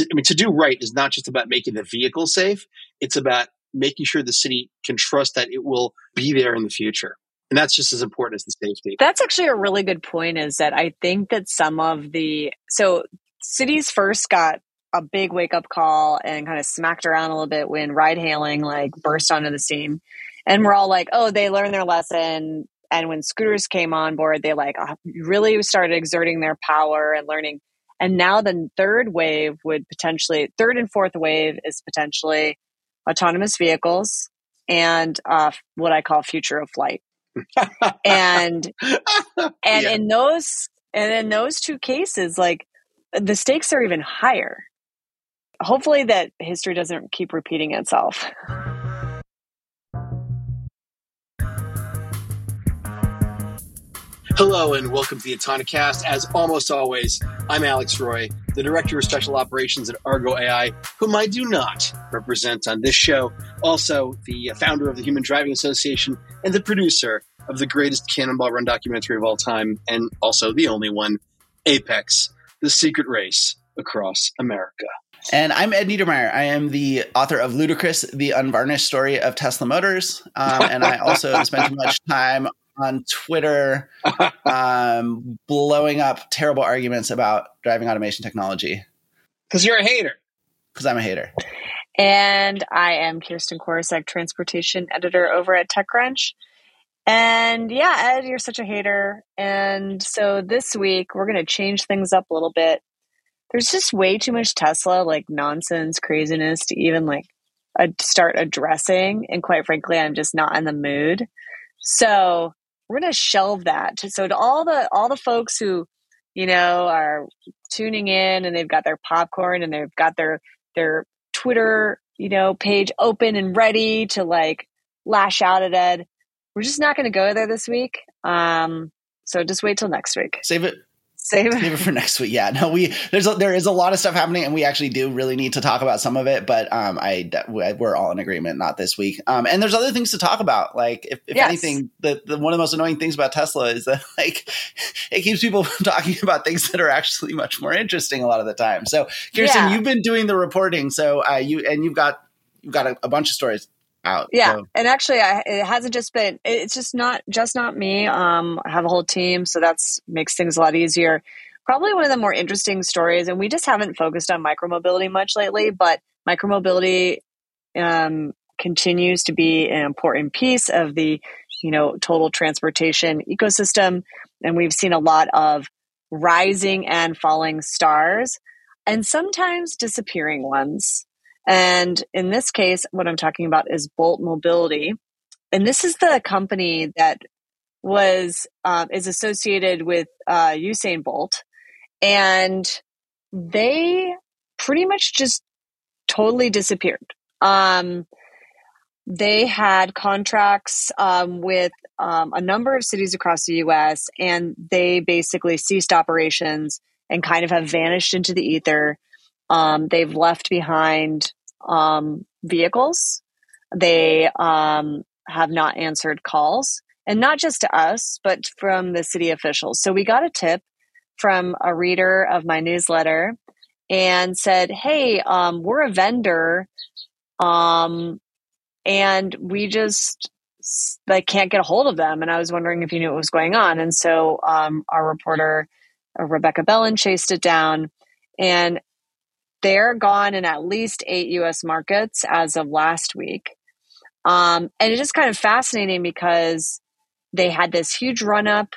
to, I mean, to do right is not just about making the vehicle safe. It's about making sure the city can trust that it will be there in the future. And that's just as important as the safety. That's actually a really good point is that I think that some of the, so cities first got a big wake up call and kind of smacked around a little bit when ride hailing like burst onto the scene. And we're all like, oh, they learned their lesson. And when scooters came on board, they like uh, really started exerting their power and learning. And now the third wave would potentially, third and fourth wave is potentially autonomous vehicles and uh, what I call future of flight. and and yeah. in those and in those two cases, like the stakes are even higher. Hopefully, that history doesn't keep repeating itself. Hello and welcome to the Autonocast. As almost always, I'm Alex Roy, the Director of Special Operations at Argo AI, whom I do not represent on this show. Also, the founder of the Human Driving Association and the producer of the greatest Cannonball Run documentary of all time, and also the only one, Apex, the secret race across America. And I'm Ed Niedermeyer. I am the author of Ludicrous, the unvarnished story of Tesla Motors. Um, and I also spent much time on Twitter um, blowing up terrible arguments about driving automation technology. Because you're a hater. Because I'm a hater. And I am Kirsten Korosek, transportation editor over at TechCrunch. And yeah, Ed, you're such a hater. And so this week, we're going to change things up a little bit. There's just way too much Tesla, like nonsense, craziness to even like start addressing. And quite frankly, I'm just not in the mood. So we're going to shelve that. So to all the all the folks who, you know, are tuning in and they've got their popcorn and they've got their their Twitter, you know, page open and ready to like lash out at Ed. We're just not going to go there this week. Um, so just wait till next week. Save it Save it. Save it for next week. Yeah, no, we there's a, there is a lot of stuff happening, and we actually do really need to talk about some of it. But um, I we're all in agreement, not this week. Um, and there's other things to talk about. Like if, if yes. anything, the, the one of the most annoying things about Tesla is that like it keeps people from talking about things that are actually much more interesting a lot of the time. So Kirsten, yeah. you've been doing the reporting, so uh, you and you've got you've got a, a bunch of stories out. Yeah, so. and actually, I, it hasn't just been. It's just not just not me. Um, I have a whole team, so that's makes things a lot easier. Probably one of the more interesting stories, and we just haven't focused on micromobility much lately, but micromobility um, continues to be an important piece of the you know total transportation ecosystem, and we've seen a lot of rising and falling stars, and sometimes disappearing ones. And in this case, what I'm talking about is Bolt Mobility. And this is the company that was um, is associated with uh, Usain Bolt, and they pretty much just totally disappeared. Um, they had contracts um, with um, a number of cities across the U.S., and they basically ceased operations and kind of have vanished into the ether. Um, they've left behind um, vehicles. They um, have not answered calls, and not just to us, but from the city officials. So we got a tip from a reader of my newsletter and said, "Hey, um, we're a vendor, um, and we just like can't get a hold of them." And I was wondering if you knew what was going on. And so um, our reporter uh, Rebecca Bellan chased it down, and they're gone in at least eight US markets as of last week. Um, and it is just kind of fascinating because they had this huge run up.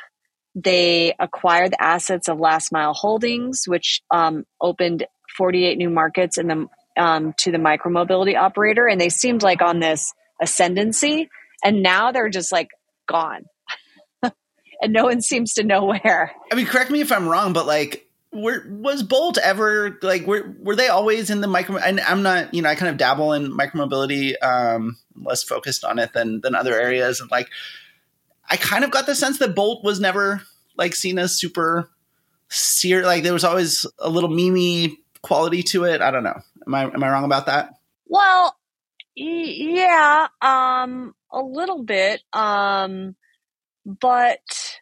They acquired the assets of Last Mile Holdings, which um, opened 48 new markets in the um, to the micromobility operator, and they seemed like on this ascendancy. And now they're just like gone, and no one seems to know where. I mean, correct me if I'm wrong, but like were was Bolt ever like were were they always in the micro? And I'm not, you know, I kind of dabble in micromobility, um, less focused on it than than other areas, and like I kind of got the sense that Bolt was never like seen as super serious. Like there was always a little mimi quality to it. I don't know. Am I am I wrong about that? Well, yeah, um, a little bit, um, but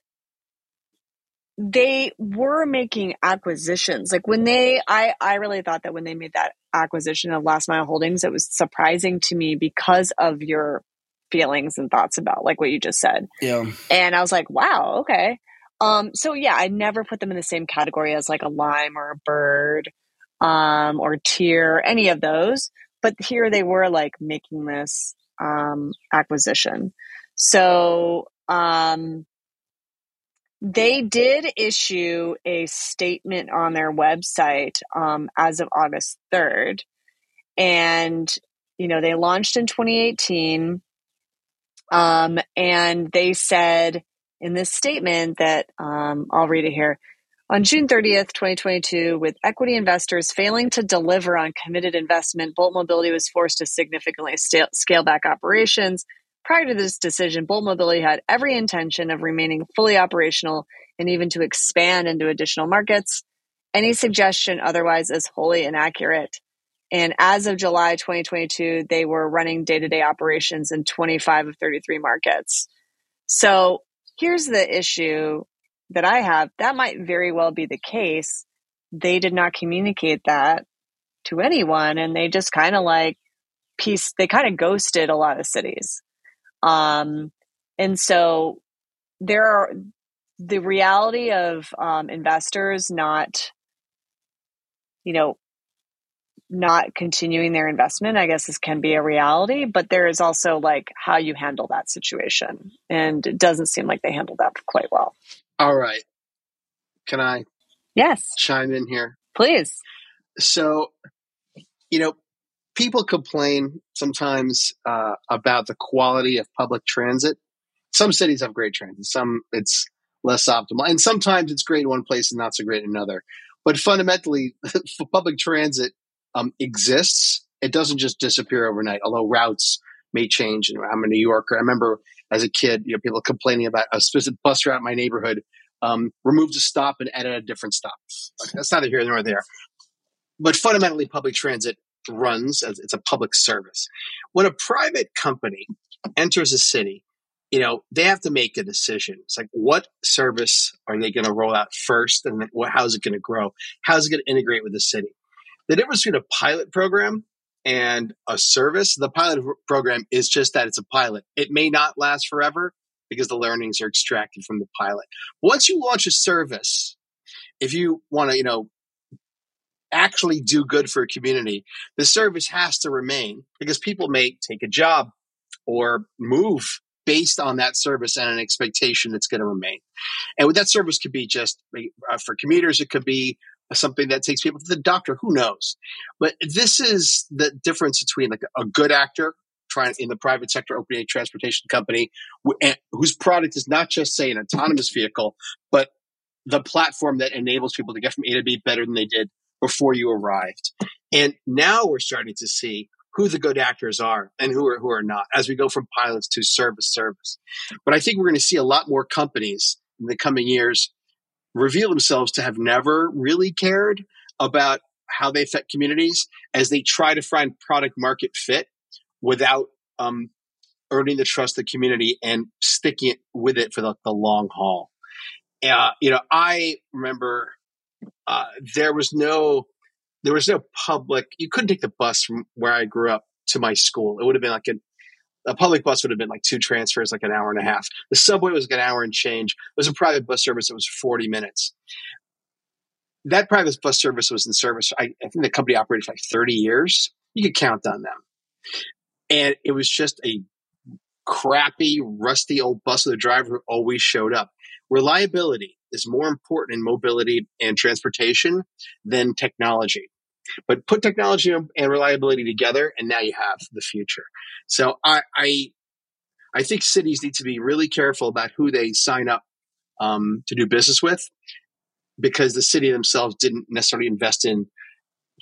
they were making acquisitions. Like when they, I, I really thought that when they made that acquisition of Last Mile Holdings, it was surprising to me because of your feelings and thoughts about like what you just said. Yeah. And I was like, wow, okay. Um, so yeah, I never put them in the same category as like a lime or a bird, um, or tier, any of those. But here they were like making this um, acquisition. So um, they did issue a statement on their website um, as of August 3rd. And, you know, they launched in 2018. Um, and they said in this statement that um, I'll read it here. On June 30th, 2022, with equity investors failing to deliver on committed investment, Bolt Mobility was forced to significantly scale back operations. Prior to this decision, Bolt Mobility had every intention of remaining fully operational and even to expand into additional markets. Any suggestion otherwise is wholly inaccurate. And as of July 2022, they were running day to day operations in 25 of 33 markets. So here's the issue that I have, that might very well be the case. They did not communicate that to anyone and they just kind of like piece they kind of ghosted a lot of cities. Um and so there are the reality of um, investors not you know not continuing their investment i guess this can be a reality but there is also like how you handle that situation and it doesn't seem like they handled that quite well all right. Can I yes chime in here? Please. So, you know, people complain sometimes uh, about the quality of public transit. Some cities have great transit, some it's less optimal, and sometimes it's great in one place and not so great in another. But fundamentally, public transit um, exists. It doesn't just disappear overnight, although routes may change. And I'm a New Yorker. I remember as a kid, you know, people complaining about a specific bus route in my neighborhood um, removed a stop and added a different stop. That's neither here nor there. But fundamentally, public transit runs as it's a public service. When a private company enters a city, you know, they have to make a decision. It's like, what service are they going to roll out first? And then how is it going to grow? How is it going to integrate with the city? The difference between a pilot program and a service, the pilot program is just that it's a pilot. It may not last forever because the learnings are extracted from the pilot. Once you launch a service, if you want to, you know, actually do good for a community, the service has to remain because people may take a job or move based on that service and an expectation that's going to remain. And that service could be just uh, for commuters, it could be something that takes people to the doctor. Who knows? But this is the difference between like a good actor trying in the private sector opening a transportation company whose product is not just say an autonomous vehicle, but the platform that enables people to get from A to B better than they did before you arrived. And now we're starting to see who the good actors are and who are who are not as we go from pilots to service service. But I think we're going to see a lot more companies in the coming years reveal themselves to have never really cared about how they affect communities as they try to find product market fit without um, earning the trust of the community and sticking it with it for the, the long haul. Uh, you know, I remember uh, there was no there was no public. You couldn't take the bus from where I grew up to my school. It would have been like an a public bus would have been like two transfers, like an hour and a half. The subway was like an hour and change. It was a private bus service. It was 40 minutes. That private bus service was in service. I, I think the company operated for like 30 years. You could count on them. And it was just a crappy, rusty old bus with a driver who always showed up. Reliability is more important in mobility and transportation than technology. But put technology and reliability together, and now you have the future. So I, I, I think cities need to be really careful about who they sign up um, to do business with, because the city themselves didn't necessarily invest in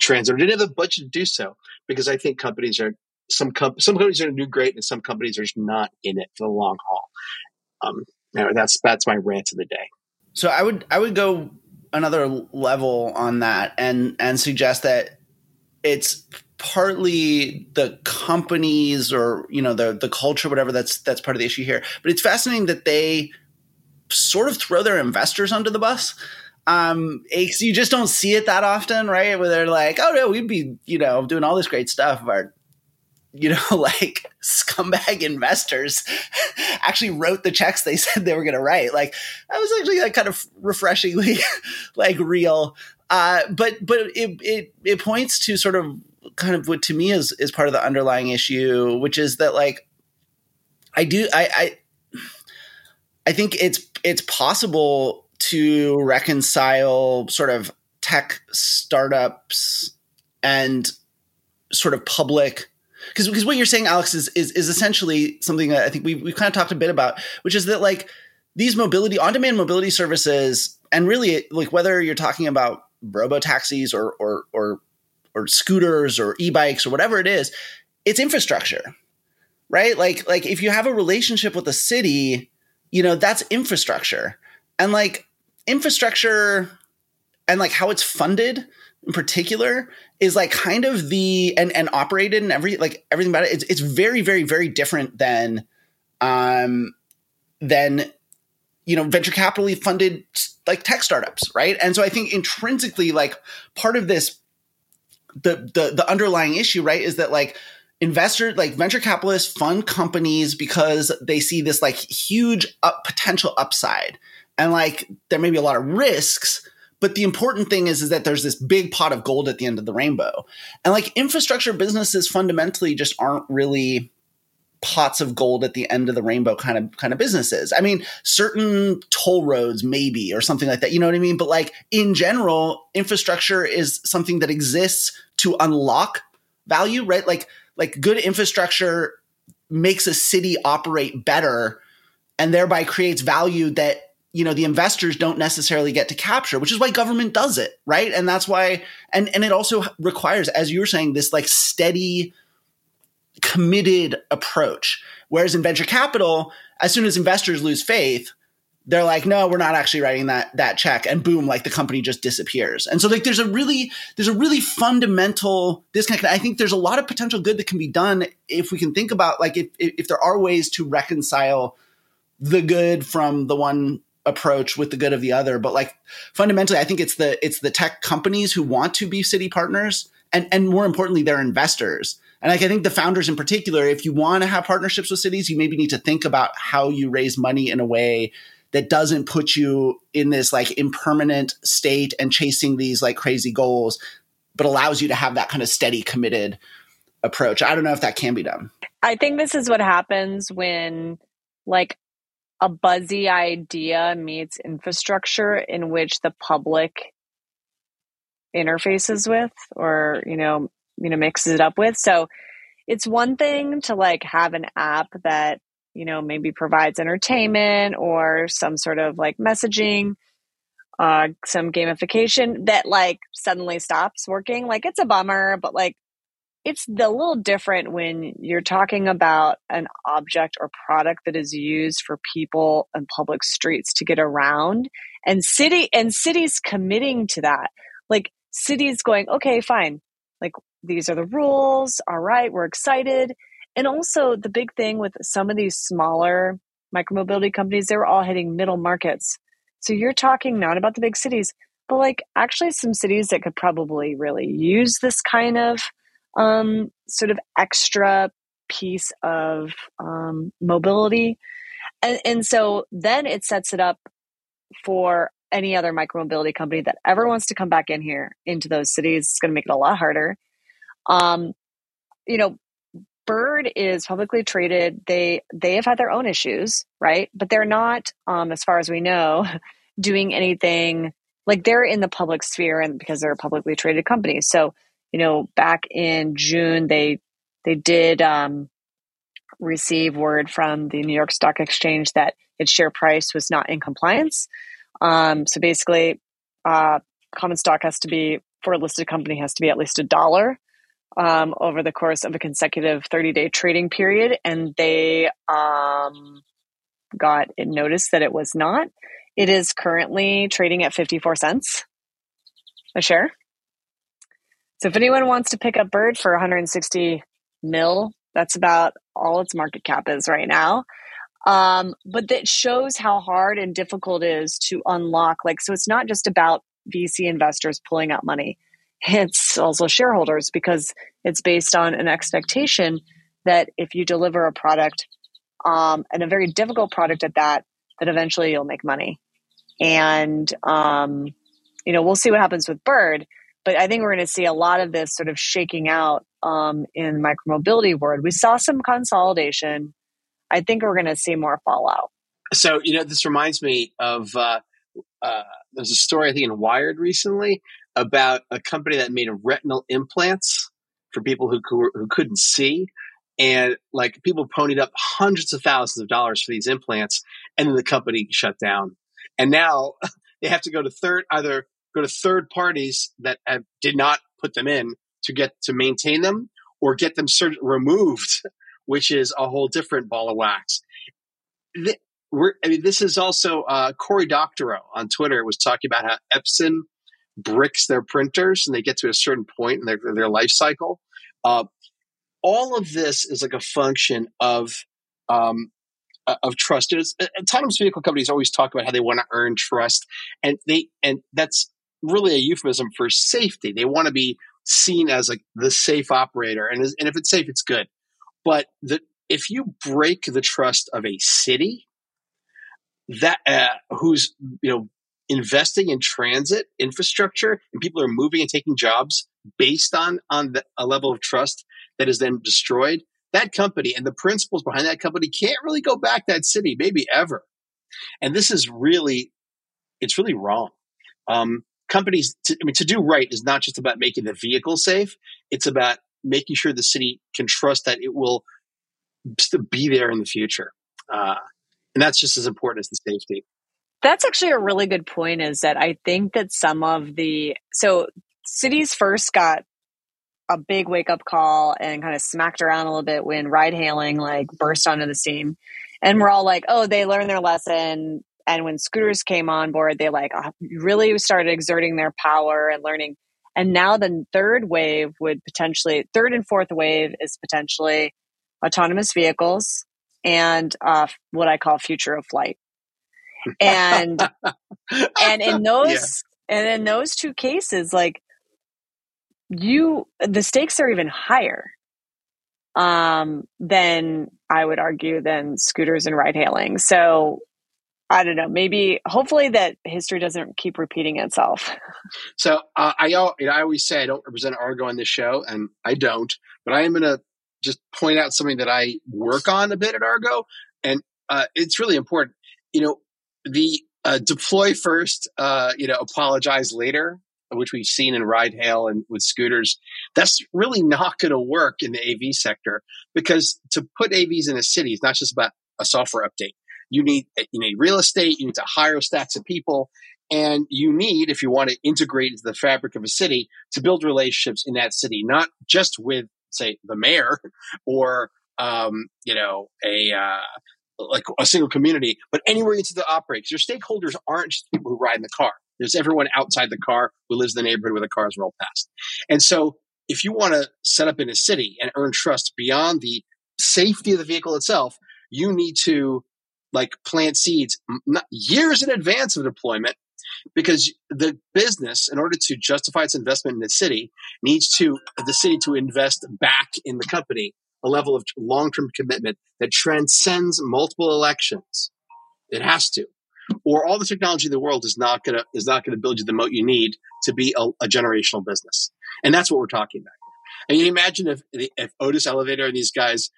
transit or didn't have the budget to do so. Because I think companies are some some companies are going to do great, and some companies are just not in it for the long haul. Um, that's that's my rant of the day. So I would I would go another level on that and and suggest that it's partly the companies or you know the the culture whatever that's that's part of the issue here but it's fascinating that they sort of throw their investors under the bus. Um, you just don't see it that often, right? Where they're like, "Oh no, we'd be, you know, doing all this great stuff." Our, you know, like scumbag investors actually wrote the checks they said they were going to write. Like that was actually like kind of refreshingly like real. Uh, but but it it it points to sort of kind of what to me is is part of the underlying issue, which is that like I do I I I think it's it's possible to reconcile sort of tech startups and sort of public because because what you're saying alex is, is is essentially something that i think we've, we've kind of talked a bit about which is that like these mobility on-demand mobility services and really like whether you're talking about robo taxis or or or or scooters or e-bikes or whatever it is it's infrastructure right? Like like if you have a relationship with a city you know that's infrastructure. And like infrastructure and like how it's funded in particular is like kind of the and and operated and every like everything about it it's, it's very very very different than um than you know venture capitally funded like tech startups right? And so i think intrinsically like part of this the the the underlying issue right is that like investors like venture capitalists fund companies because they see this like huge up potential upside. And like there may be a lot of risks but the important thing is is that there's this big pot of gold at the end of the rainbow and like infrastructure businesses fundamentally just aren't really pots of gold at the end of the rainbow kind of kind of businesses. I mean, certain toll roads maybe or something like that. You know what I mean? But like in general, infrastructure is something that exists to unlock value, right? Like like good infrastructure makes a city operate better and thereby creates value that you know the investors don't necessarily get to capture which is why government does it right? And that's why and and it also requires as you were saying this like steady committed approach. Whereas in venture capital as soon as investors lose faith they're like no we're not actually writing that that check and boom like the company just disappears. And so like there's a really there's a really fundamental disconnect i think there's a lot of potential good that can be done if we can think about like if if there are ways to reconcile the good from the one approach with the good of the other but like fundamentally i think it's the it's the tech companies who want to be city partners and and more importantly they're investors and like i think the founders in particular if you want to have partnerships with cities you maybe need to think about how you raise money in a way that doesn't put you in this like impermanent state and chasing these like crazy goals, but allows you to have that kind of steady, committed approach. I don't know if that can be done. I think this is what happens when like a buzzy idea meets infrastructure in which the public interfaces with or you know you know mixes it up with so it's one thing to like have an app that you know, maybe provides entertainment or some sort of like messaging, uh, some gamification that like suddenly stops working. Like it's a bummer, but like it's a little different when you're talking about an object or product that is used for people and public streets to get around and city and cities committing to that. Like cities going, okay, fine. Like these are the rules. All right, we're excited. And also, the big thing with some of these smaller micromobility companies, they were all hitting middle markets. So you're talking not about the big cities, but like actually some cities that could probably really use this kind of um, sort of extra piece of um, mobility. And, and so then it sets it up for any other micromobility company that ever wants to come back in here into those cities. It's going to make it a lot harder. Um, you know, Bird is publicly traded. They they have had their own issues, right? But they're not, um, as far as we know, doing anything like they're in the public sphere, and because they're a publicly traded company. So you know, back in June, they they did um, receive word from the New York Stock Exchange that its share price was not in compliance. Um, so basically, uh, common stock has to be for a listed company has to be at least a dollar um, over the course of a consecutive 30 day trading period, and they um, got notice that it was not. It is currently trading at 54 cents a share. So if anyone wants to pick up Bird for 160 mil, that's about all its market cap is right now. Um, but that shows how hard and difficult it is to unlock. Like, so it's not just about VC investors pulling out money, it's also shareholders because it's based on an expectation that if you deliver a product um, and a very difficult product at that, that eventually you'll make money. And, um, you know, we'll see what happens with Bird, but I think we're going to see a lot of this sort of shaking out um, in micromobility world. We saw some consolidation. I think we're going to see more fallout. So, you know, this reminds me of uh, uh, there's a story I think in Wired recently about a company that made retinal implants for people who, who couldn't see and like people ponied up hundreds of thousands of dollars for these implants and then the company shut down and now they have to go to third either go to third parties that have, did not put them in to get to maintain them or get them sur- removed which is a whole different ball of wax the, I mean, this is also uh, Cory Doctorow on Twitter was talking about how Epson bricks their printers and they get to a certain point in their, their life cycle. Uh, all of this is like a function of um, of trust. It's, autonomous vehicle companies always talk about how they want to earn trust, and they and that's really a euphemism for safety. They want to be seen as like the safe operator, and and if it's safe, it's good. But the, if you break the trust of a city, that uh, who's you know investing in transit infrastructure and people are moving and taking jobs based on on the, a level of trust that is then destroyed that company and the principles behind that company can't really go back that city maybe ever and this is really it's really wrong um, companies to, i mean to do right is not just about making the vehicle safe it's about making sure the city can trust that it will be there in the future uh, and that's just as important as the safety that's actually a really good point is that I think that some of the so cities first got a big wake up call and kind of smacked around a little bit when ride hailing like burst onto the scene. And we're all like, oh, they learned their lesson. And when scooters came on board, they like uh, really started exerting their power and learning. And now the third wave would potentially, third and fourth wave is potentially autonomous vehicles and uh, what I call future of flight and and in those yeah. and in those two cases like you the stakes are even higher um than i would argue than scooters and ride hailing so i don't know. Maybe hopefully that history doesn't keep repeating itself. So uh, i you know, i always say i don't represent argo on this show and i don't but i am going to just point out something that i work on a bit at argo and uh, it's really important. You know the uh, deploy first, uh, you know, apologize later, which we've seen in ride hail and with scooters, that's really not going to work in the AV sector because to put AVs in a city is not just about a software update. You need you need real estate. You need to hire stacks of people, and you need, if you want to integrate into the fabric of a city, to build relationships in that city, not just with say the mayor or um, you know a uh, like a single community, but anywhere into the operate. Your stakeholders aren't just people who ride in the car. There's everyone outside the car who lives in the neighborhood where the cars roll past. And so if you want to set up in a city and earn trust beyond the safety of the vehicle itself, you need to like plant seeds years in advance of deployment because the business in order to justify its investment in the city needs to the city to invest back in the company a level of long-term commitment that transcends multiple elections. It has to. Or all the technology in the world is not gonna is not gonna build you the moat you need to be a, a generational business. And that's what we're talking about. And you imagine if if Otis Elevator and these guys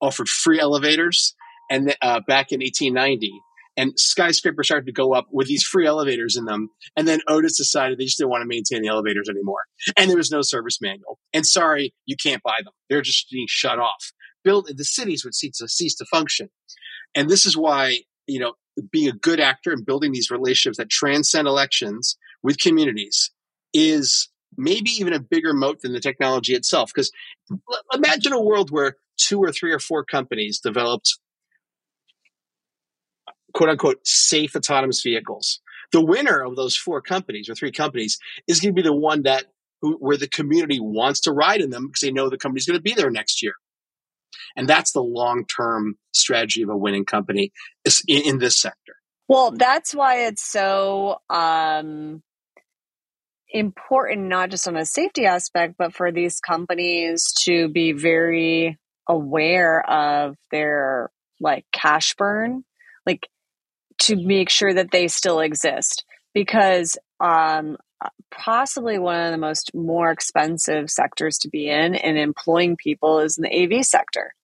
offered free elevators and uh, back in 1890 and skyscrapers started to go up with these free elevators in them. And then Otis decided they just didn't want to maintain the elevators anymore. And there was no service manual. And sorry, you can't buy them. They're just being shut off. Build the cities would cease to, cease to function. And this is why, you know, being a good actor and building these relationships that transcend elections with communities is maybe even a bigger moat than the technology itself. Because imagine a world where two or three or four companies developed quote unquote safe autonomous vehicles. The winner of those four companies or three companies is going to be the one that who, where the community wants to ride in them because they know the company's going to be there next year. And that's the long term strategy of a winning company in, in this sector. Well, that's why it's so um, important, not just on a safety aspect, but for these companies to be very aware of their like cash burn, like to make sure that they still exist. Because um, possibly one of the most more expensive sectors to be in and employing people is in the AV sector.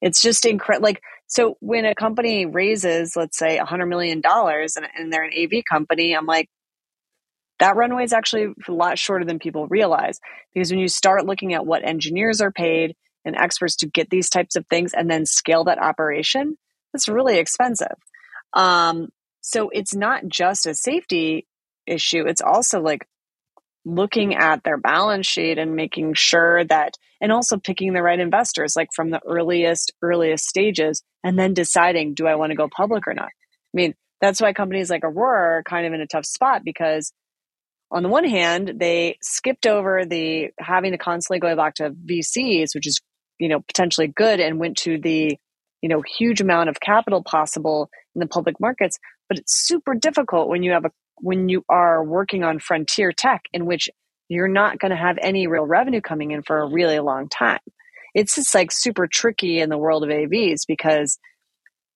It's just incredible. Like, so when a company raises, let's say, a $100 million and, and they're an AV company, I'm like, that runway is actually a lot shorter than people realize. Because when you start looking at what engineers are paid and experts to get these types of things and then scale that operation, it's really expensive. Um, so it's not just a safety issue, it's also like looking at their balance sheet and making sure that and also picking the right investors like from the earliest earliest stages and then deciding do i want to go public or not? I mean that's why companies like aurora are kind of in a tough spot because on the one hand they skipped over the having to constantly go back to vcs which is you know potentially good and went to the you know huge amount of capital possible in the public markets but it's super difficult when you have a when you are working on frontier tech in which you're not going to have any real revenue coming in for a really long time. It's just like super tricky in the world of AVs because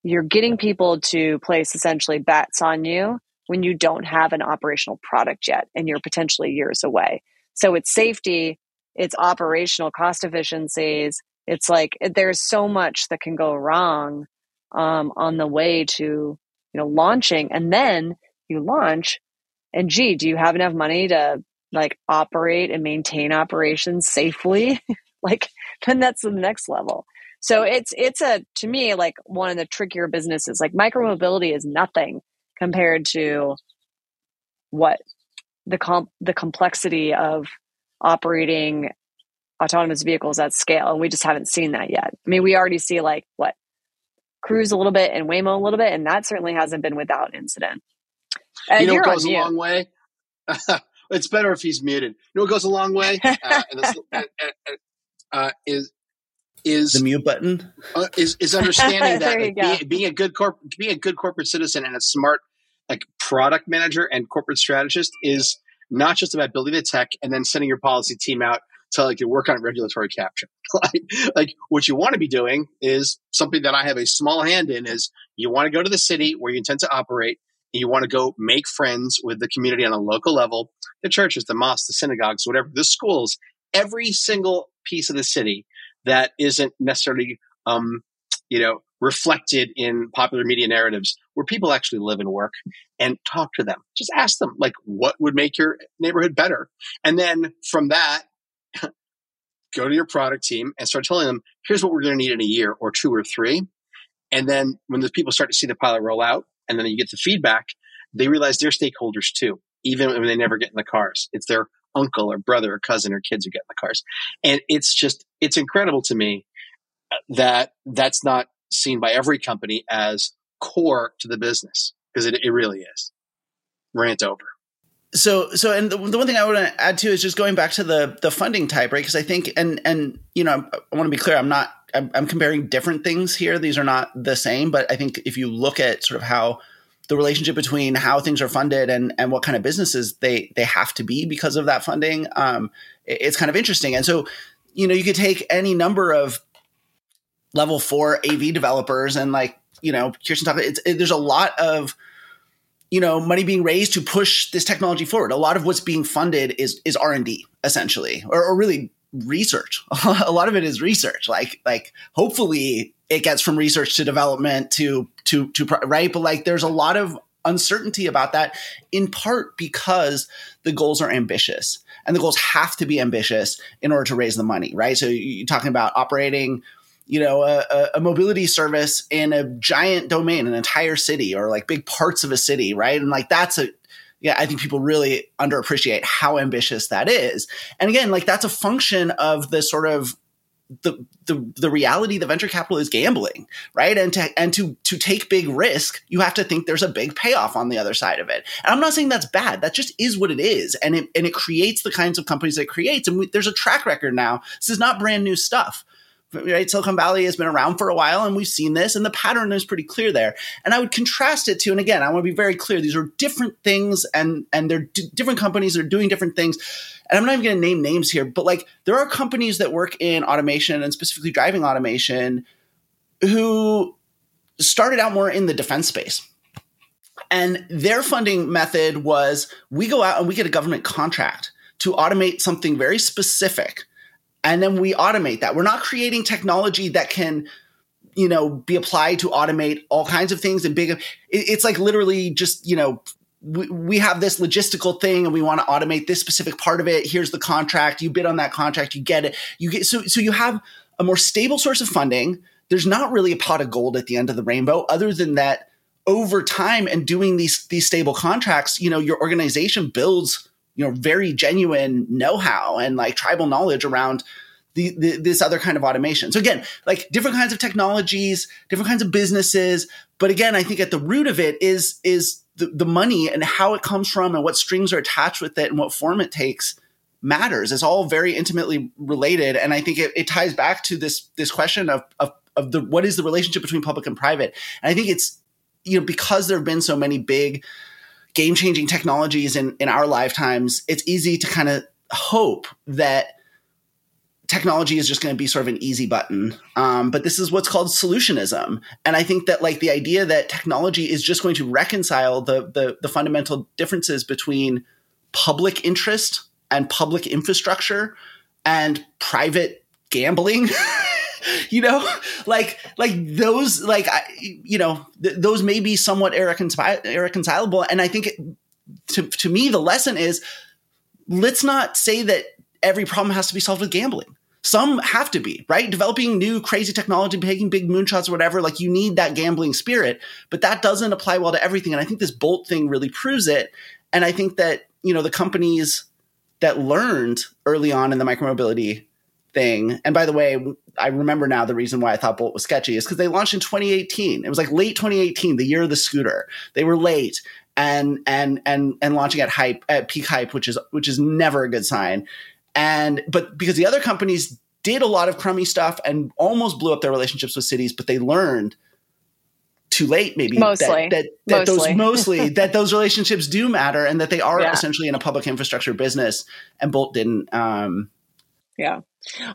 you're getting people to place essentially bets on you when you don't have an operational product yet and you're potentially years away. So it's safety, it's operational cost efficiencies. It's like there's so much that can go wrong um, on the way to you know launching, and then you launch and gee do you have enough money to like operate and maintain operations safely? Like then that's the next level. So it's it's a to me like one of the trickier businesses. Like micromobility is nothing compared to what the comp the complexity of operating autonomous vehicles at scale and we just haven't seen that yet i mean we already see like what cruise a little bit and waymo a little bit and that certainly hasn't been without incident uh, you know what goes a long way? it's better if he's muted. You know what goes a long way? Uh, this, uh, is is the mute button uh, is is understanding that like, being, being, a good corp being a good corporate citizen and a smart like product manager and corporate strategist is not just about building the tech and then sending your policy team out to like to work on regulatory capture. like, like what you want to be doing is something that I have a small hand in is you want to go to the city where you intend to operate And you want to go make friends with the community on a local level, the churches, the mosques, the synagogues, whatever, the schools, every single piece of the city that isn't necessarily, um, you know, reflected in popular media narratives where people actually live and work and talk to them. Just ask them, like, what would make your neighborhood better? And then from that, go to your product team and start telling them, here's what we're going to need in a year or two or three. And then when the people start to see the pilot roll out, and then you get the feedback, they realize they're stakeholders too, even when they never get in the cars. It's their uncle or brother or cousin or kids who get in the cars. And it's just, it's incredible to me uh, that that's not seen by every company as core to the business because it, it really is. Rant over so so and the, the, one thing i want to add to is just going back to the the funding type right? Because i think and and you know i want to be clear i'm not I'm, I'm, comparing different things here. These are not the same but i think if you look at sort of how the relationship between how things are funded and and what kind of businesses they they have to be because of that funding um it, it's kind of interesting. And so you know you could take any number of level four av developers and like you know kirsten talked it, there's a lot of you know money being raised to push this technology forward. A lot of what's being funded is is r&d essentially or, or really research. A lot of it is research. Like like hopefully it gets from research to development to to to right? But like there's a lot of uncertainty about that in part because the goals are ambitious and the goals have to be ambitious in order to raise the money right? So you're talking about operating you know a, a, mobility service in a giant domain an entire city or like big parts of a city right? And like that's a yeah i think people really underappreciate how ambitious that is. And again like that's a function of the sort of the the the reality the venture capital is gambling right? And to and to to take big risk you have to think there's a big payoff on the other side of it. And i'm not saying that's bad. That just is what it is. And it and it creates the kinds of companies that it creates. And we, there's a track record now. This is not brand new stuff right? Silicon Valley has been around for a while and we've seen this and the pattern is pretty clear there. And I would contrast it to, and again, I want to be very clear. These are different things and, and they're d- different companies are doing different things. And I'm not even going to name names here, but like there are companies that work in automation and specifically driving automation who started out more in the defense space. And their funding method was we go out and we get a government contract to automate something very specific and then we automate that. We're not creating technology that can you know be applied to automate all kinds of things and big it's like literally just you know we, have this logistical thing and we want to automate this specific part of it. Here's the contract. You bid on that contract. You get it. You get so so you have a more stable source of funding. There's not really a pot of gold at the end of the rainbow other than that over time and doing these these stable contracts you know your organization builds you know very genuine know-how and like tribal knowledge around the, the, this other kind of automation. So again, like different kinds of technologies, different kinds of businesses, but again, I think at the root of it is is the, the money and how it comes from and what strings are attached with it and what form it takes matters. It's all very intimately related, and I think it, it ties back to this this question of, of of the what is the relationship between public and private. And I think it's you know because there have been so many big game changing technologies in, in our lifetimes, it's easy to kind of hope that technology is just going to be sort of an easy button. Um, but this is what's called solutionism. And I think that like the idea that technology is just going to reconcile the, the, the fundamental differences between public interest and public infrastructure and private gambling you know like like those like I, you know th- those may be somewhat irreconcilable. And i think it, to, to me the lesson is let's not say that every problem has to be solved with gambling. Some have to be right? Developing new crazy technology taking big moonshots or whatever like you need that gambling spirit. But that doesn't apply well to everything. And i think this bolt thing really proves it. And i think that you know the companies that learned early on in the micromobility thing. And by the way, I remember now the reason why I thought Bolt was sketchy is because they launched in 2018. It was like late 2018, the year of the scooter. They were late and and and and launching at hype at peak hype, which is which is never a good sign. And but because the other companies did a lot of crummy stuff and almost blew up their relationships with cities, but they learned too late maybe mostly that, that, that mostly. those mostly that those relationships do matter and that they are yeah. essentially in a public infrastructure business and bolt didn't um yeah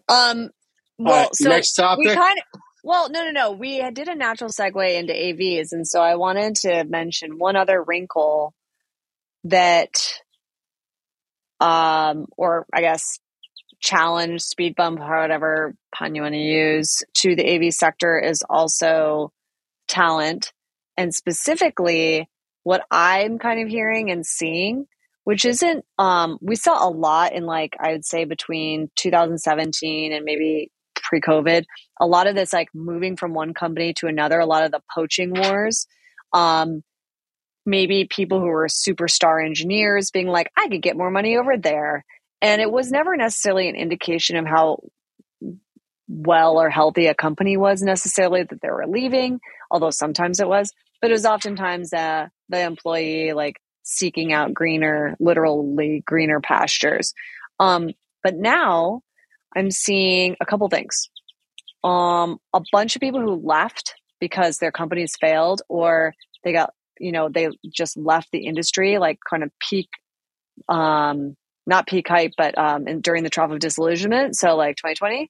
um, well, so next topic. We kind of, well, no, no, no. We did a natural segue into AVs, and so I wanted to mention one other wrinkle that, um, or I guess challenge, speed bump, or whatever pun you want to use, to the AV sector is also talent, and specifically what I'm kind of hearing and seeing which isn't um we saw a lot in like i would say between 2017 and maybe pre-covid a lot of this like moving from one company to another a lot of the poaching wars um maybe people who were superstar engineers being like i could get more money over there. And it was never necessarily an indication of how well or healthy a company was necessarily that they were leaving although sometimes it was but it was oftentimes uh, the employee like seeking out greener, literally greener pastures. Um, but now I'm seeing a couple things. Um, a bunch of people who left because their companies failed or they got, you know, they just left the industry, like kind of peak, um, not peak hype, but um, in, during the trough of disillusionment. So like 2020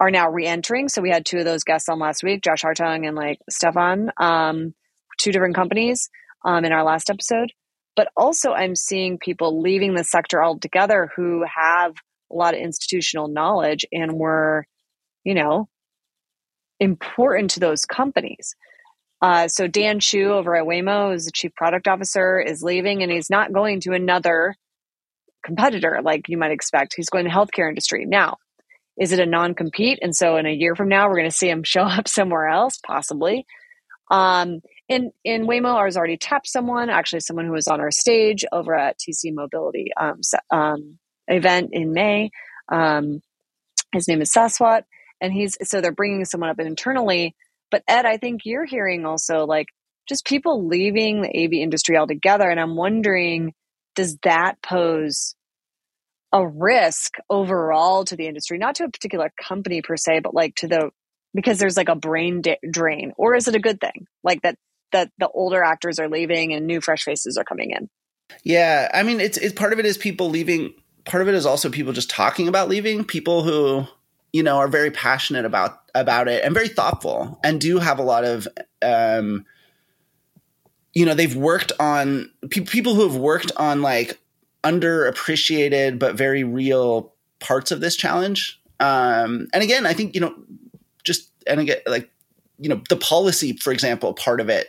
are now re-entering. So we had two of those guests on last week, Josh Hartung and like Stefan, um, two different companies um, in our last episode. But also, I'm seeing people leaving the sector altogether who have a lot of institutional knowledge and were, you know, important to those companies. Uh, so Dan Chu over at Waymo, who's the chief product officer, is leaving, and he's not going to another competitor like you might expect. He's going to healthcare industry now. Is it a non-compete? And so in a year from now, we're going to see him show up somewhere else, possibly. Um, in in Waymo, ours already tapped someone, actually someone who was on our stage over at TC Mobility um, um, event in May. Um, his name is Saswat, and he's so they're bringing someone up internally. But Ed, I think you're hearing also like just people leaving the AV industry altogether, and I'm wondering, does that pose a risk overall to the industry, not to a particular company per se, but like to the because there's like a brain drain, or is it a good thing? Like that that the older actors are leaving and new fresh faces are coming in. Yeah, I mean, it's it's part of it is people leaving. Part of it is also people just talking about leaving. People who you know are very passionate about about it and very thoughtful and do have a lot of um, you know they've worked on pe- people who have worked on like underappreciated but very real parts of this challenge. Um, and again, I think you know just and again like you know the policy, for example, part of it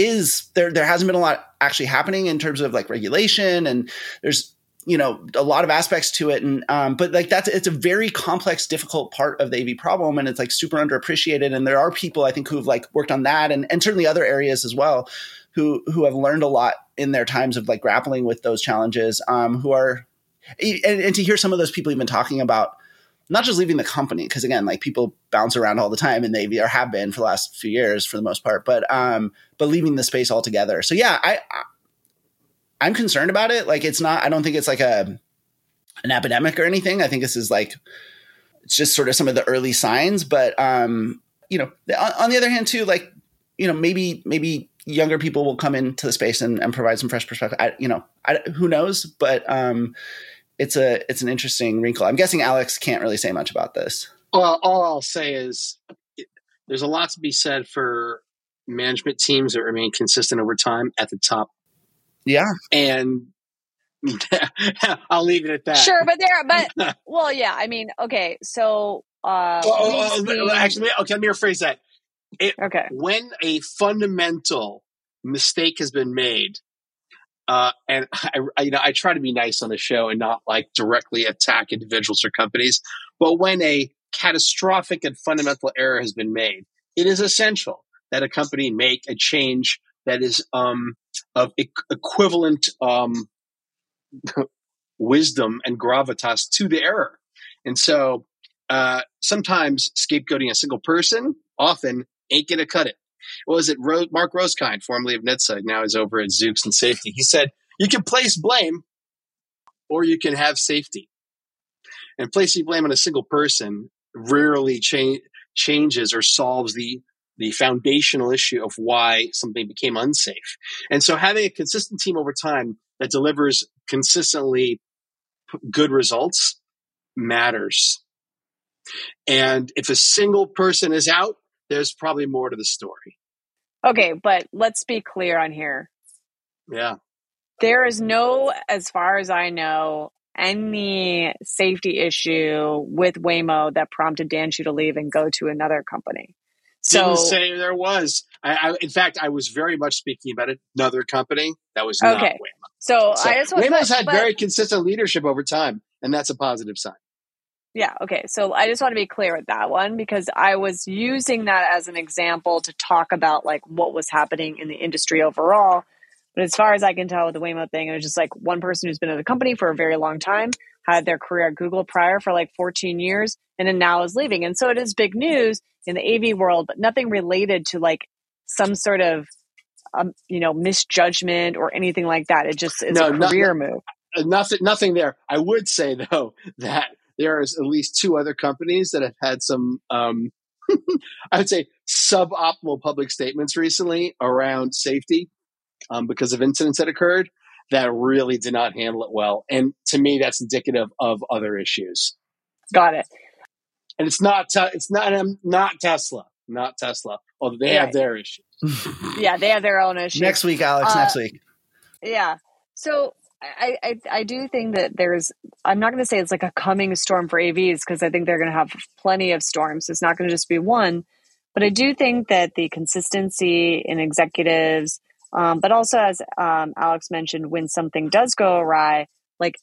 is there there hasn't been a lot actually happening in terms of like regulation and there's you know a lot of aspects to it. And um, but like that's it's a very complex difficult part of the av problem and it's like super underappreciated. And there are people i think who've like worked on that and, and certainly other areas as well who who have learned a lot in their times of like grappling with those challenges um, who are and, and to hear some of those people even talking about not just leaving the company because again like people bounce around all the time and they or have been for the last few years for the most part but um but leaving the space altogether. So yeah i, I i'm concerned about it. Like it's not i don't think it's like a an epidemic or anything. I think this is like it's just sort of some of the early signs but um you know on, on the other hand too like you know maybe maybe younger people will come into the space and, and provide some fresh perspective. I, you know I, who knows? But um it's a it's an interesting wrinkle. I'm guessing Alex can't really say much about this. Well, all I'll say is there's a lot to be said for management teams that remain consistent over time at the top. Yeah, and I'll leave it at that. Sure, but there, but well, yeah. I mean, okay, so uh, oh, oh, oh, actually, okay, let me rephrase that. It, okay, when a fundamental mistake has been made, uh, and I, I, you know, I try to be nice on the show and not like directly attack individuals or companies. But when a catastrophic and fundamental error has been made, it is essential that a company make a change that is um, of e- equivalent um, wisdom and gravitas to the error. And so uh, sometimes scapegoating a single person often ain't going to cut it was it Ro- Mark Rosekind, formerly of NHTSA, now is over at Zoox and Safety. He said, you can place blame or you can have safety. And placing blame on a single person rarely cha- changes or solves the the foundational issue of why something became unsafe. And so having a consistent team over time that delivers consistently good results matters. And if a single person is out, there's probably more to the story. Okay, but let's be clear on here. Yeah. There is no, as far as I know, any safety issue with Waymo that prompted Dan Chu to leave and go to another company. So, Didn't say there was. I, I, in fact, I was very much speaking about another company that was not okay. Waymo. So, so I just Waymo's had but, very consistent leadership over time, and that's a positive sign. Yeah. Okay. So I just want to be clear with that one because I was using that as an example to talk about like what was happening in the industry overall. But as far as I can tell with the Waymo thing, it was just like one person who's been at the company for a very long time, had their career at Google prior for like 14 years, and then now is leaving. And so it is big news in the AV world, but nothing related to like some sort of, um, you know, misjudgment or anything like that. It just is no, a career move. Nothing, nothing there. I would say though that there's at least two other companies that have had some, um, I would say, suboptimal public statements recently around safety um, because of incidents that occurred that really did not handle it well. And to me, that's indicative of other issues. Got it. And it's not te- it's not um, not Tesla, not Tesla. Although they yeah. have their issues. yeah, they have their own issues. Next week, Alex. Uh, next week. Yeah. So I, I, I do think that there's I'm not going to say it's like a coming storm for AVs because I think they're going to have plenty of storms. It's not going to just be one, but I do think that the consistency in executives, um, but also as um, Alex mentioned, when something does go awry, like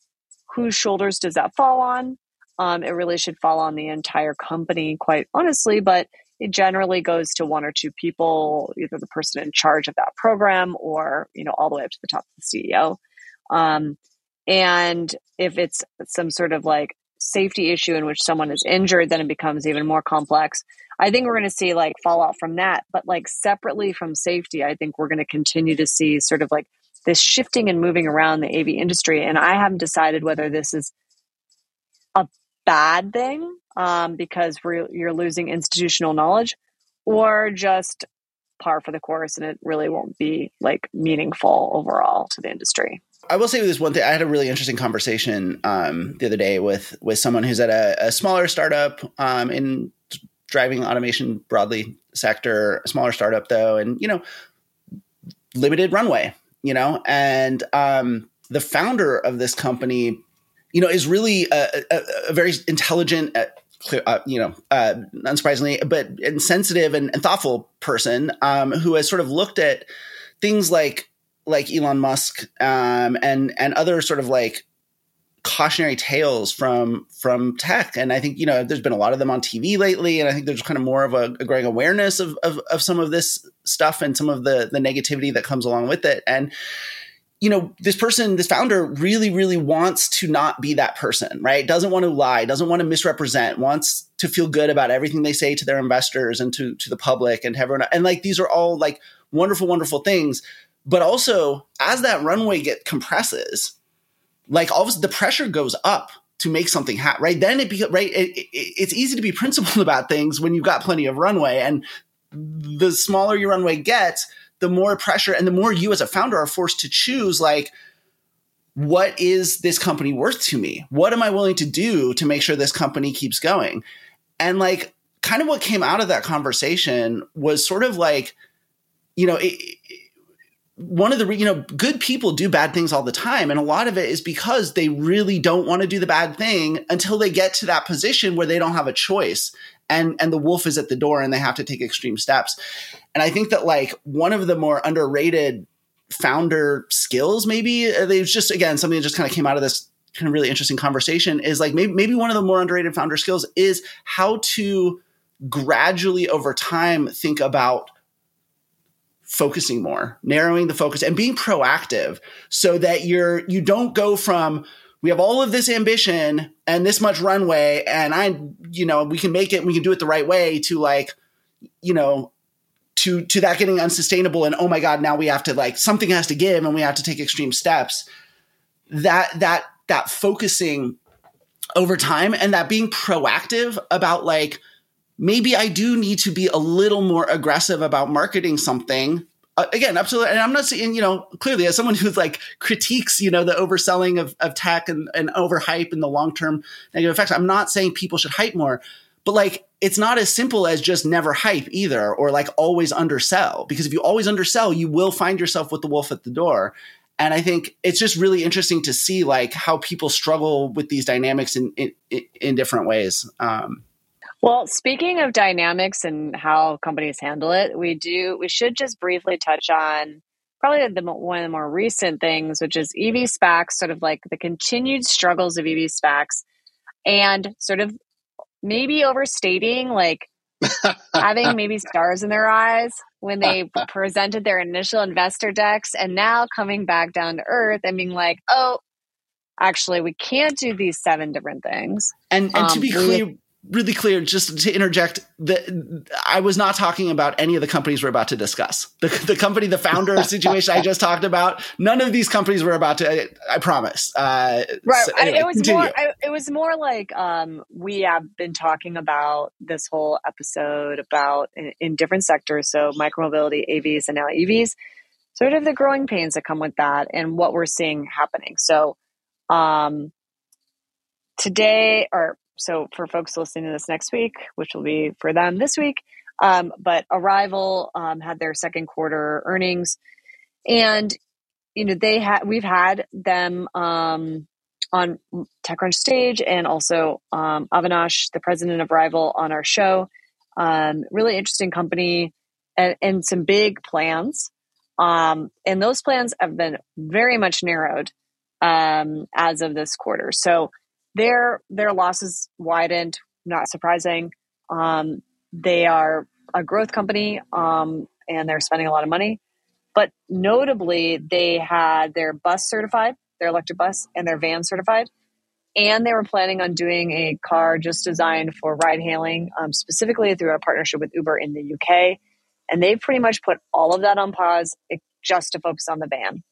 whose shoulders does that fall on? Um, it really should fall on the entire company, quite honestly, but it generally goes to one or two people, either the person in charge of that program or you know all the way up to the top of the CEO. Um, and if it's some sort of like safety issue in which someone is injured, then it becomes even more complex. I think we're going to see like fallout from that. But like separately from safety, I think we're going to continue to see sort of like this shifting and moving around the AV industry. And I haven't decided whether this is a bad thing um, because you're losing institutional knowledge, or just par for the course and it really won't be like meaningful overall to the industry. I will say this one thing. I had a really interesting conversation um, the other day with with someone who's at a, a smaller startup um, in driving automation broadly sector, a smaller startup though, and you know, limited runway, you know, and um, the founder of this company, you know, is really a, a, a very intelligent. Uh, uh, you know, uh, unsurprisingly, but and sensitive and, and thoughtful person um, who has sort of looked at things like like Elon Musk um, and and other sort of like cautionary tales from from tech. And i think you know there's been a lot of them on tv lately and i think there's kind of more of a, a growing awareness of, of, of some of this stuff and some of the the negativity that comes along with it. And you know this person this founder really really wants to not be that person right? Doesn't want to lie doesn't want to misrepresent wants to feel good about everything they say to their investors and to to the public and everyone. And like these are all like wonderful wonderful things but also as that runway get compresses like all of the pressure goes up to make something happen, right? Then it becomes right. It, it, it's easy to be principled about things when you've got plenty of runway, and the smaller your runway gets, the more pressure and the more you as a founder are forced to choose. Like, what is this company worth to me? What am I willing to do to make sure this company keeps going? And like, kind of what came out of that conversation was sort of like, you know, it, one of the you know good people do bad things all the time. And a lot of it is because they really don't want to do the bad thing until they get to that position where they don't have a choice. And and the wolf is at the door and they have to take extreme steps. And i think that like one of the more underrated founder skills maybe uh, they was just again something that just kind of came out of this kind of really interesting conversation is like maybe maybe one of the more underrated founder skills is how to gradually over time think about focusing more, narrowing the focus and being proactive so that you're you don't go from we have all of this ambition and this much runway and I you know we can make it we can do it the right way to like you know to to that getting unsustainable and oh my god now we have to like something has to give and we have to take extreme steps. That that that focusing over time and that being proactive about like maybe I do need to be a little more aggressive about marketing something. Uh, again, absolutely. And I'm not saying, you know, clearly as someone who's like critiques, you know, the overselling of, of tech and, and overhype and the long term negative effects, I'm not saying people should hype more, but like it's not as simple as just never hype either or like always undersell. Because if you always undersell, you will find yourself with the wolf at the door. And I think it's just really interesting to see like how people struggle with these dynamics in in, in different ways. Um, well, speaking of dynamics and how companies handle it, we do we should just briefly touch on probably the one of the more recent things, which is EV SPACs, sort of like the continued struggles of EV SPACs, and sort of maybe overstating like having maybe stars in their eyes when they presented their initial investor decks and now coming back down to earth and being like, oh, actually, we can't do these seven different things. And, and um, to be clear, really clear just to interject that I was not talking about any of the companies we're about to discuss. The, the company, the founder situation I just talked about, none of these companies we're about to, I, I promise. Uh, right. So anyway, it was continue. more, I, it was more like, um, we have been talking about this whole episode about in, in different sectors. So micromobility, AVs, and now EVs, sort of the growing pains that come with that and what we're seeing happening. So, um, today or so for folks listening to this next week, which will be for them this week, um, but Arrival um, had their second quarter earnings, and you know they had we've had them um, on TechCrunch stage, and also um, Avinash, the president of Arrival, on our show. Um, really interesting company and, and some big plans, um, and those plans have been very much narrowed as of this quarter. So their their losses widened. Not surprising. Um, they are a growth company, um, and they're spending a lot of money. But notably, they had their bus certified, their electric bus, and their van certified, and they were planning on doing a car just designed for ride hailing, um, specifically through a partnership with Uber in the UK. And they've pretty much put all of that on pause just to focus on the van.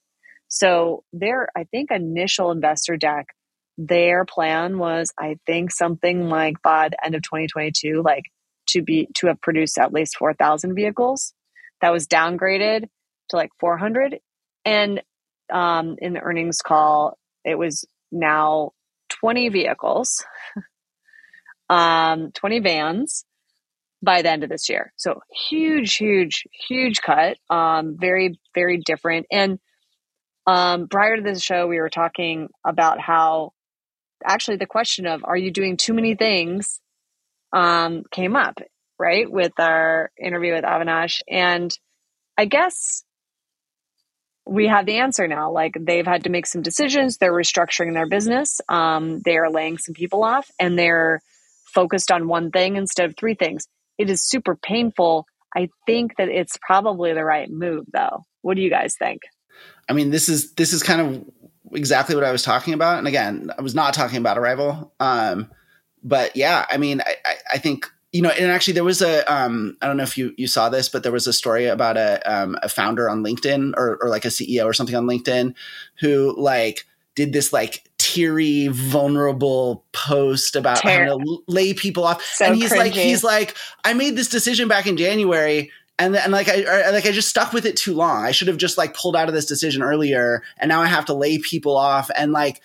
So their, I think, initial investor deck their plan was, I think, something like by the end of 2022, like to be to have produced at least 4,000 vehicles. That was downgraded to like 400. And um, in the earnings call, it was now 20 vehicles, um, 20 vans by the end of this year. So huge, huge, huge cut. Um, very, very different. And um, prior to this show, we were talking about how actually the question of are you doing too many things um, came up, right, with our interview with Avinash. And I guess we have the answer now. Like they've had to make some decisions. They're restructuring their business. Um, they are laying some people off, and they're focused on one thing instead of three things. It is super painful. I think that it's probably the right move, though. What do you guys think? I mean, this is this is kind of exactly what I was talking about. And again, I was not talking about Arrival. Um, but yeah, I mean, I, I, I think you know, and actually there was a um, I don't know if you you saw this, but there was a story about a um, a founder on LinkedIn or or like a CEO or something on LinkedIn who like did this like teary, vulnerable post about Ter- how to lay people off, so and he's cringy. like he's like I made this decision back in January. And, and like I like I just stuck with it too long. I should have just like pulled out of this decision earlier, and now I have to lay people off. And like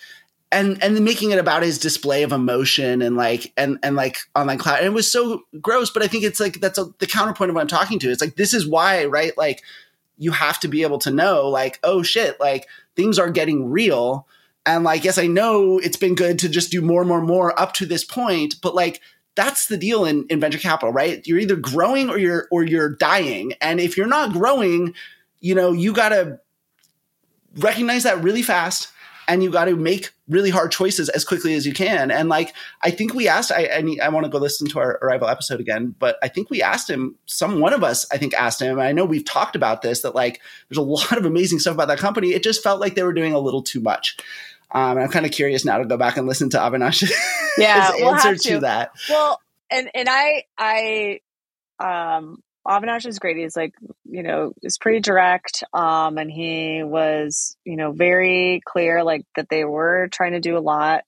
and and making it about his display of emotion and like and and like online cloud and it was so gross but i think it's like that's a, the counterpoint of what i'm talking to it's like this is why right like you have to be able to know like oh shit like things are getting real and like yes i know it's been good to just do more more more up to this point but like that's the deal in, in venture capital right you're either growing or you're or you're dying and if you're not growing you know you got to recognize that really fast and you got to make really hard choices as quickly as you can. And like, I think we asked, I, I, I want to go listen to our Arrival episode again, but I think we asked him, some one of us, I think asked him, I know we've talked about this, that like, there's a lot of amazing stuff about that company. It just felt like they were doing a little too much. Um, I'm kind of curious now to go back and listen to Avinash. Yeah, we'll answer to. to that. Well, and, and I, I, um, Avinash is great. He's like, you know, is pretty direct. Um, and he was, you know, very clear, like that they were trying to do a lot.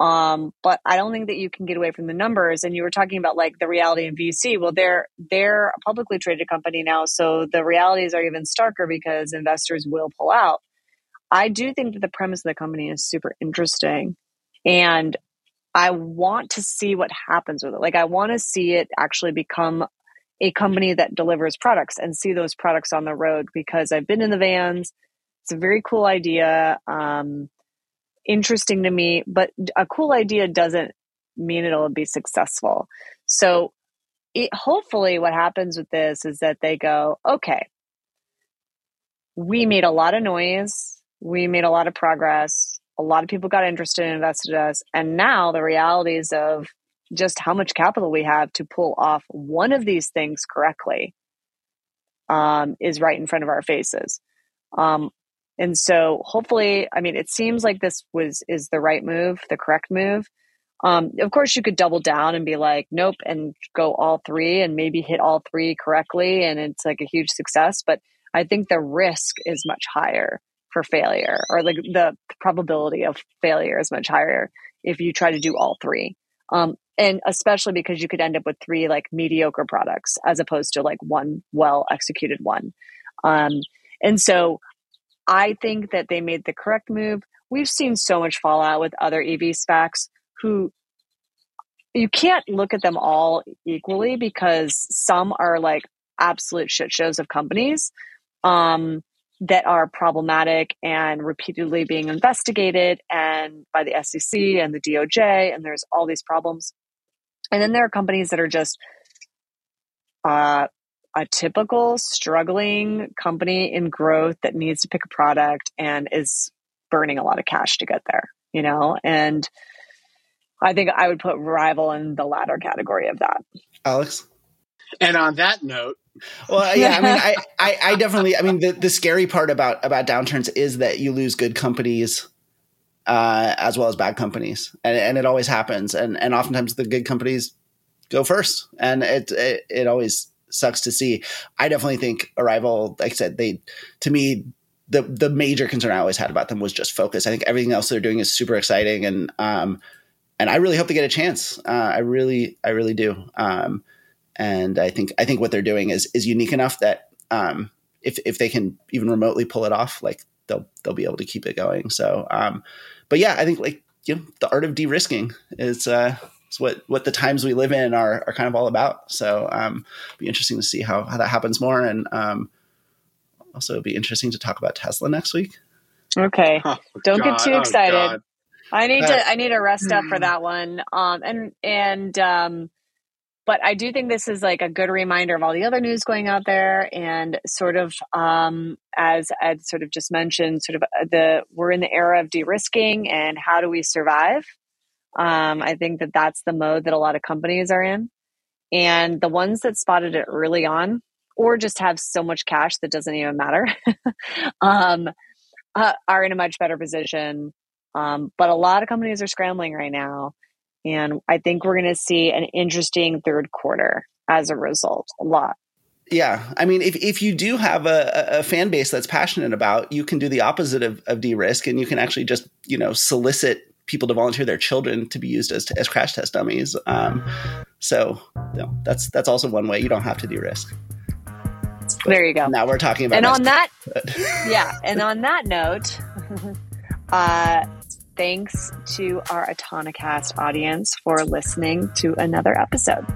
Um, but I don't think that you can get away from the numbers. And you were talking about like the reality in VC. Well, they're they're a publicly traded company now, so the realities are even starker because investors will pull out. I do think that the premise of the company is super interesting, and I want to see what happens with it. Like I want to see it actually become a company that delivers products and see those products on the road because I've been in the vans. It's a very cool idea, um, interesting to me, but a cool idea doesn't mean it'll be successful. So, it, hopefully, what happens with this is that they go, okay, we made a lot of noise, we made a lot of progress, a lot of people got interested and invested in us, and now the realities of just how much capital we have to pull off one of these things correctly um, is right in front of our faces. Um, and so hopefully, I mean, it seems like this was is the right move, the correct move. Um, of course, you could double down and be like, nope, and go all three and maybe hit all three correctly, and it's like a huge success. But I think the risk is much higher for failure, or like the probability of failure is much higher if you try to do all three. Um, and especially because you could end up with three like mediocre products as opposed to like one well executed one. Um, and so i think that they made the correct move. We've seen so much fallout with other ev SPACs who you can't look at them all equally because some are like absolute shit shows of companies. Um, that are problematic and repeatedly being investigated and by the SEC and the DOJ and there's all these problems and then there are companies that are just uh, a typical struggling company in growth that needs to pick a product and is burning a lot of cash to get there, you know? And I think I would put Arrival in the latter category of that. Alex? And on that note, well, yeah, I mean, I, I, I, definitely, I mean, the, the scary part about about downturns is that you lose good companies uh, as well as bad companies, and, and it always happens. And and oftentimes the good companies go first, and it, it it always sucks to see. I definitely think Arrival, like I said, they to me the the major concern I always had about them was just focus. I think everything else they're doing is super exciting, and um, and I really hope they get a chance. Uh, I really, I really do. Um, and I think I think what they're doing is is unique enough that um, if if they can even remotely pull it off, like they'll they'll be able to keep it going. So, um, but yeah, I think like you know the art of de-risking is uh, is what what the times we live in are are kind of all about. So, um, be interesting to see how how that happens more, and um, also it'd be interesting to talk about Tesla next week. Okay, oh, don't God. get too oh, excited. Oh, I need to I need to rest up for hmm. that one. Um, and and um but I do think this is like a good reminder of all the other news going out there, and sort of um, as Ed sort of just mentioned, sort of uh, the we're in the era of de-risking, and how do we survive? Um, I think that that's the mode that a lot of companies are in, and the ones that spotted it early on, or just have so much cash that doesn't even matter, um, uh, are in a much better position. Um, but a lot of companies are scrambling right now and I think we're going to see an interesting third quarter as a result. A lot. Yeah. I mean, if, if you do have a, a fan base that's passionate about, you can do the opposite of, of de-risk and you can actually just, you know, solicit people to volunteer their children to be used as, as crash test dummies. Um, so you know, that's, that's also one way you don't have to de-risk. There you go. Now we're talking about. And on that, yeah. And on that note, uh, thanks to our Autonocast audience for listening to another episode.